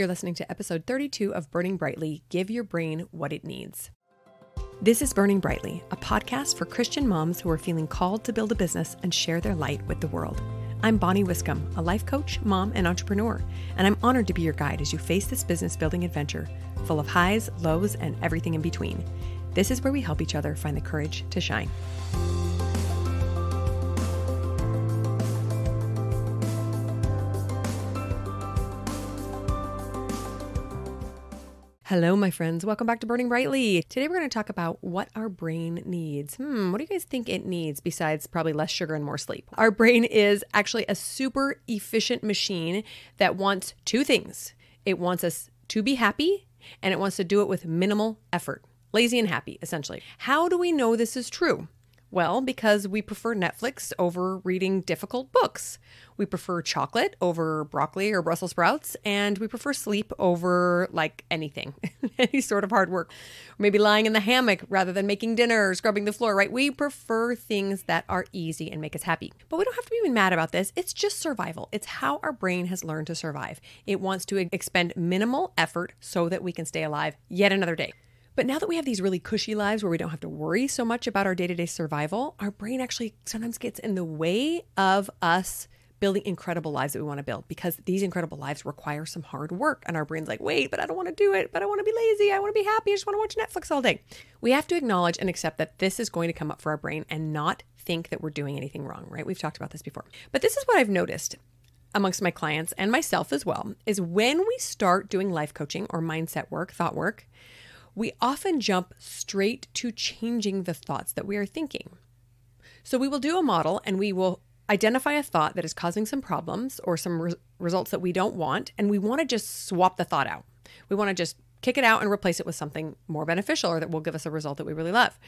You're listening to episode 32 of Burning Brightly Give Your Brain What It Needs. This is Burning Brightly, a podcast for Christian moms who are feeling called to build a business and share their light with the world. I'm Bonnie Wiscombe, a life coach, mom, and entrepreneur, and I'm honored to be your guide as you face this business building adventure full of highs, lows, and everything in between. This is where we help each other find the courage to shine. Hello, my friends. Welcome back to Burning Brightly. Today we're going to talk about what our brain needs. Hmm, what do you guys think it needs besides probably less sugar and more sleep? Our brain is actually a super efficient machine that wants two things it wants us to be happy and it wants to do it with minimal effort. Lazy and happy, essentially. How do we know this is true? Well, because we prefer Netflix over reading difficult books. We prefer chocolate over broccoli or Brussels sprouts, and we prefer sleep over like anything, any sort of hard work. Maybe lying in the hammock rather than making dinner or scrubbing the floor, right? We prefer things that are easy and make us happy. But we don't have to be even mad about this. It's just survival. It's how our brain has learned to survive. It wants to expend minimal effort so that we can stay alive yet another day. But now that we have these really cushy lives where we don't have to worry so much about our day to day survival, our brain actually sometimes gets in the way of us building incredible lives that we want to build because these incredible lives require some hard work. And our brain's like, wait, but I don't want to do it, but I want to be lazy. I want to be happy. I just want to watch Netflix all day. We have to acknowledge and accept that this is going to come up for our brain and not think that we're doing anything wrong, right? We've talked about this before. But this is what I've noticed amongst my clients and myself as well is when we start doing life coaching or mindset work, thought work, we often jump straight to changing the thoughts that we are thinking. So we will do a model and we will identify a thought that is causing some problems or some re- results that we don't want, and we want to just swap the thought out. We want to just kick it out and replace it with something more beneficial or that will give us a result that we really love.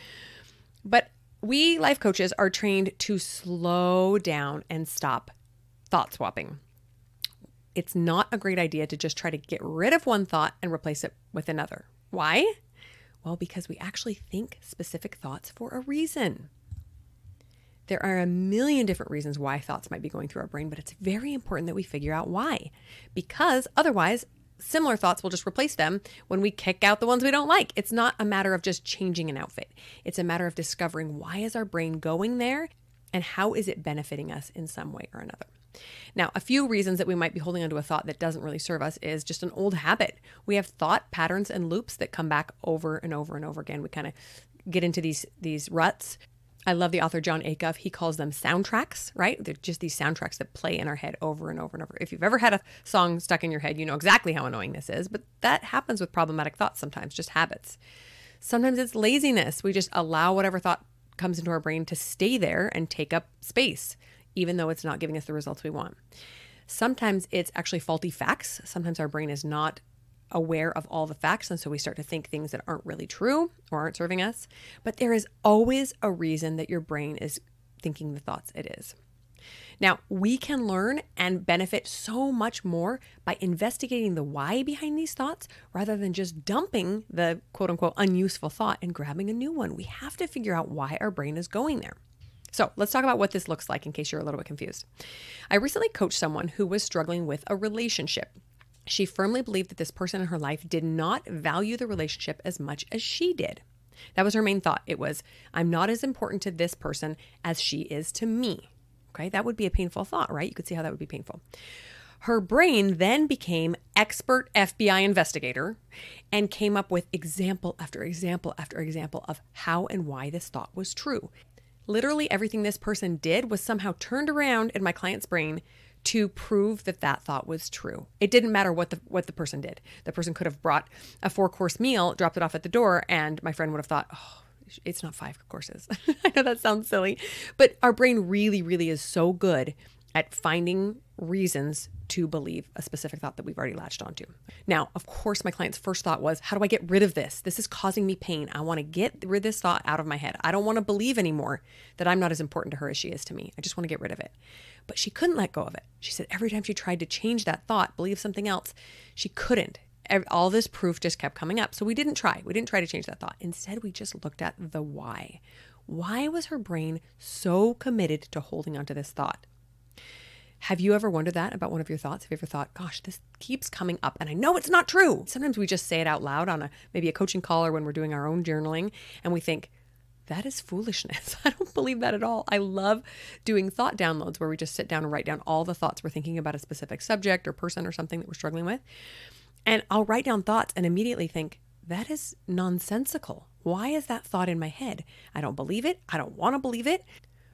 But we life coaches are trained to slow down and stop thought swapping. It's not a great idea to just try to get rid of one thought and replace it with another. Why? Well, because we actually think specific thoughts for a reason. There are a million different reasons why thoughts might be going through our brain, but it's very important that we figure out why. Because otherwise, similar thoughts will just replace them when we kick out the ones we don't like. It's not a matter of just changing an outfit. It's a matter of discovering why is our brain going there and how is it benefiting us in some way or another. Now, a few reasons that we might be holding onto a thought that doesn't really serve us is just an old habit. We have thought patterns and loops that come back over and over and over again. We kind of get into these these ruts. I love the author Jon Acuff. He calls them soundtracks, right? They're just these soundtracks that play in our head over and over and over. If you've ever had a song stuck in your head, you know exactly how annoying this is, but that happens with problematic thoughts sometimes, just habits. Sometimes it's laziness. We just allow whatever thought comes into our brain to stay there and take up space even though it's not giving us the results we want. Sometimes it's actually faulty facts. Sometimes our brain is not aware of all the facts. And so we start to think things that aren't really true or aren't serving us. But there is always a reason that your brain is thinking the thoughts it is. Now, we can learn and benefit so much more by investigating the why behind these thoughts rather than just dumping the quote unquote unuseful thought and grabbing a new one. We have to figure out why our brain is going there. So let's talk about what this looks like in case you're a little bit confused. I recently coached someone who was struggling with a relationship. She firmly believed that this person in her life did not value the relationship as much as she did. That was her main thought. It was, I'm not as important to this person as she is to me. Okay, that would be a painful thought, right? You could see how that would be painful. Her brain then became expert FBI investigator and came up with example after example after example of how and why this thought was true. Literally everything this person did was somehow turned around in my client's brain to prove that that thought was true. It didn't matter what the what the person did. The person could have brought a four course meal, dropped it off at the door, and my friend would have thought, "Oh, it's not five courses." I know that sounds silly, but our brain really, really is so good at finding reasons to believe a specific thought that we've already latched onto. Now, of course, my client's first thought was, How do I get rid of this? This is causing me pain. I want to get rid of this thought out of my head. I don't want to believe anymore that I'm not as important to her as she is to me. I just want to get rid of it. But she couldn't let go of it. She said every time she tried to change that thought, believe something else, she couldn't. All this proof just kept coming up. So we didn't try. We didn't try to change that thought. Instead, we just looked at the why. Why was her brain so committed to holding onto this thought? Have you ever wondered that about one of your thoughts? Have you ever thought, gosh, this keeps coming up and I know it's not true? Sometimes we just say it out loud on a maybe a coaching call or when we're doing our own journaling and we think, that is foolishness. I don't believe that at all. I love doing thought downloads where we just sit down and write down all the thoughts we're thinking about a specific subject or person or something that we're struggling with. And I'll write down thoughts and immediately think, that is nonsensical. Why is that thought in my head? I don't believe it. I don't want to believe it.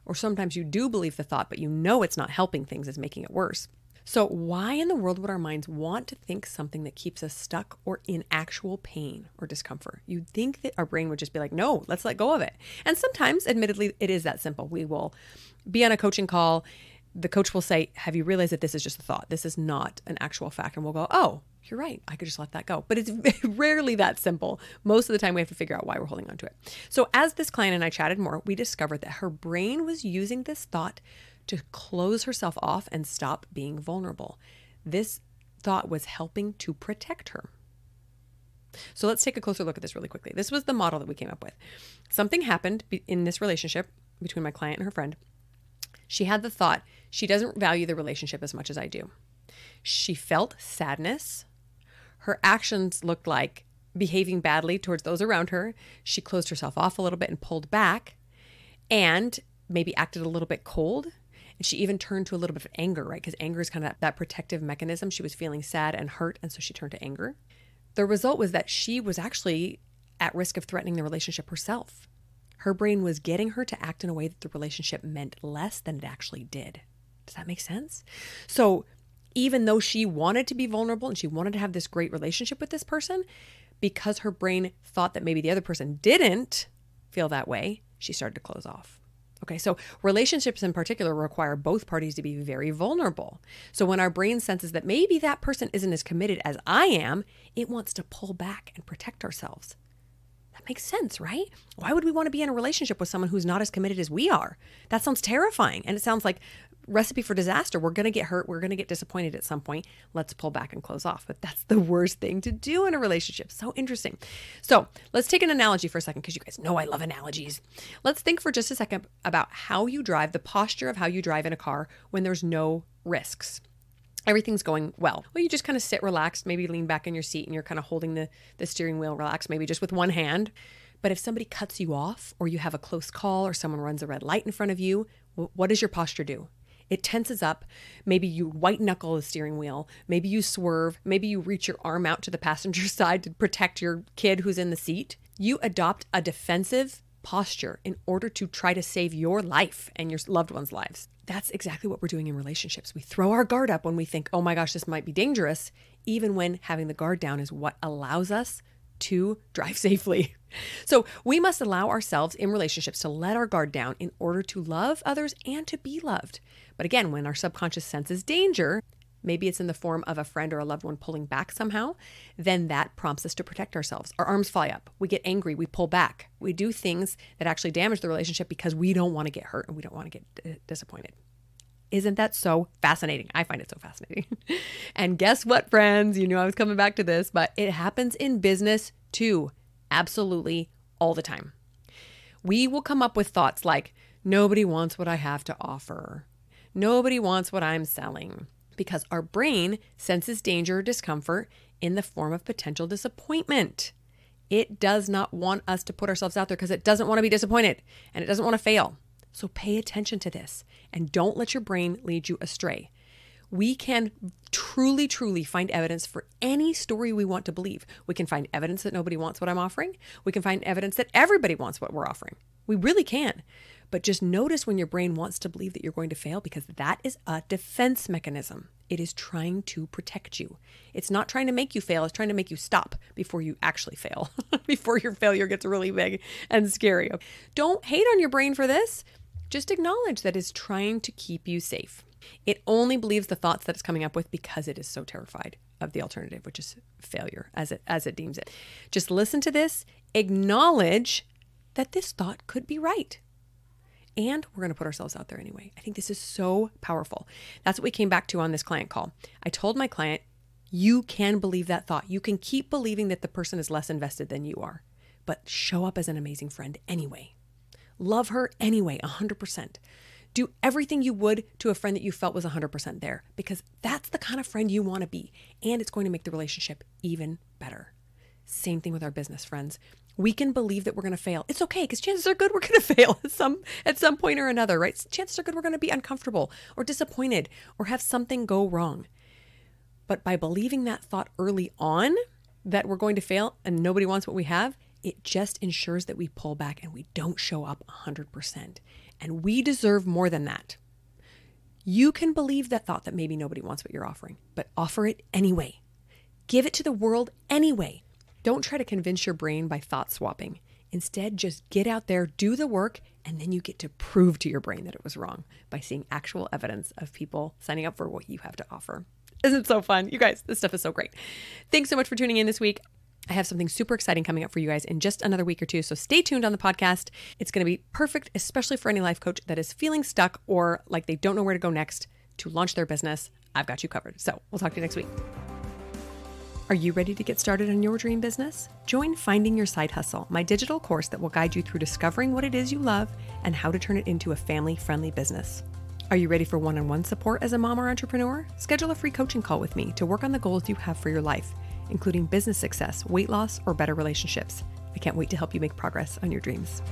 Or sometimes you do believe the thought, but you know it's not helping things, it's making it worse. So, why in the world would our minds want to think something that keeps us stuck or in actual pain or discomfort? You'd think that our brain would just be like, no, let's let go of it. And sometimes, admittedly, it is that simple. We will be on a coaching call. The coach will say, Have you realized that this is just a thought? This is not an actual fact. And we'll go, Oh, you're right. I could just let that go. But it's rarely that simple. Most of the time, we have to figure out why we're holding on to it. So, as this client and I chatted more, we discovered that her brain was using this thought to close herself off and stop being vulnerable. This thought was helping to protect her. So, let's take a closer look at this really quickly. This was the model that we came up with. Something happened in this relationship between my client and her friend. She had the thought, she doesn't value the relationship as much as I do. She felt sadness her actions looked like behaving badly towards those around her. She closed herself off a little bit and pulled back and maybe acted a little bit cold. And she even turned to a little bit of anger, right? Because anger is kind of that, that protective mechanism. She was feeling sad and hurt, and so she turned to anger. The result was that she was actually at risk of threatening the relationship herself. Her brain was getting her to act in a way that the relationship meant less than it actually did. Does that make sense? So even though she wanted to be vulnerable and she wanted to have this great relationship with this person, because her brain thought that maybe the other person didn't feel that way, she started to close off. Okay, so relationships in particular require both parties to be very vulnerable. So when our brain senses that maybe that person isn't as committed as I am, it wants to pull back and protect ourselves. That makes sense, right? Why would we want to be in a relationship with someone who's not as committed as we are? That sounds terrifying. And it sounds like recipe for disaster. We're going to get hurt. We're going to get disappointed at some point. Let's pull back and close off. But that's the worst thing to do in a relationship. So interesting. So let's take an analogy for a second because you guys know I love analogies. Let's think for just a second about how you drive, the posture of how you drive in a car when there's no risks everything's going well. Well, you just kind of sit relaxed, maybe lean back in your seat and you're kind of holding the, the steering wheel relaxed, maybe just with one hand. But if somebody cuts you off, or you have a close call, or someone runs a red light in front of you, what does your posture do? It tenses up. Maybe you white knuckle the steering wheel. Maybe you swerve. Maybe you reach your arm out to the passenger side to protect your kid who's in the seat. You adopt a defensive posture in order to try to save your life and your loved ones' lives. That's exactly what we're doing in relationships. We throw our guard up when we think, oh my gosh, this might be dangerous, even when having the guard down is what allows us to drive safely. So we must allow ourselves in relationships to let our guard down in order to love others and to be loved. But again, when our subconscious senses danger, maybe it's in the form of a friend or a loved one pulling back somehow, then that prompts us to protect ourselves. Our arms fly up, we get angry, we pull back, we do things that actually damage the relationship because we don't want to get hurt and we don't want to get disappointed. Isn't that so fascinating? I find it so fascinating. and guess what, friends? You knew I was coming back to this, but it happens in business too. Absolutely all the time. We will come up with thoughts like, nobody wants what I have to offer. Nobody wants what I'm selling because our brain senses danger or discomfort in the form of potential disappointment. It does not want us to put ourselves out there because it doesn't want to be disappointed and it doesn't want to fail. So pay attention to this and don't let your brain lead you astray. We can truly, truly find evidence for any story we want to believe. We can find evidence that nobody wants what I'm offering. We can find evidence that everybody wants what we're offering. We really can. But just notice when your brain wants to believe that you're going to fail because that is a defense mechanism. It is trying to protect you. It's not trying to make you fail, it's trying to make you stop before you actually fail, before your failure gets really big and scary. Don't hate on your brain for this. Just acknowledge that it's trying to keep you safe. It only believes the thoughts that it's coming up with because it is so terrified of the alternative, which is failure as it as it deems it. Just listen to this, acknowledge that this thought could be right and we're going to put ourselves out there anyway. I think this is so powerful. That's what we came back to on this client call. I told my client, you can believe that thought. You can keep believing that the person is less invested than you are, but show up as an amazing friend anyway. Love her anyway, 100%. Do everything you would to a friend that you felt was 100% there because that's the kind of friend you want to be. And it's going to make the relationship even better. Same thing with our business friends. We can believe that we're going to fail. It's okay because chances are good we're going to fail at some at some point or another, right? Chances are good we're going to be uncomfortable or disappointed or have something go wrong. But by believing that thought early on that we're going to fail and nobody wants what we have, it just ensures that we pull back and we don't show up 100%. And we deserve more than that. You can believe that thought that maybe nobody wants what you're offering, but offer it anyway. Give it to the world anyway. Don't try to convince your brain by thought swapping. Instead, just get out there, do the work, and then you get to prove to your brain that it was wrong by seeing actual evidence of people signing up for what you have to offer. Isn't it so fun? You guys, this stuff is so great. Thanks so much for tuning in this week. I have something super exciting coming up for you guys in just another week or two. So stay tuned on the podcast. It's going to be perfect, especially for any life coach that is feeling stuck or like they don't know where to go next to launch their business. I've got you covered. So we'll talk to you next week. Are you ready to get started on your dream business? Join Finding Your Side Hustle, my digital course that will guide you through discovering what it is you love and how to turn it into a family friendly business. Are you ready for one on one support as a mom or entrepreneur? Schedule a free coaching call with me to work on the goals you have for your life including business success, weight loss, or better relationships. I can't wait to help you make progress on your dreams.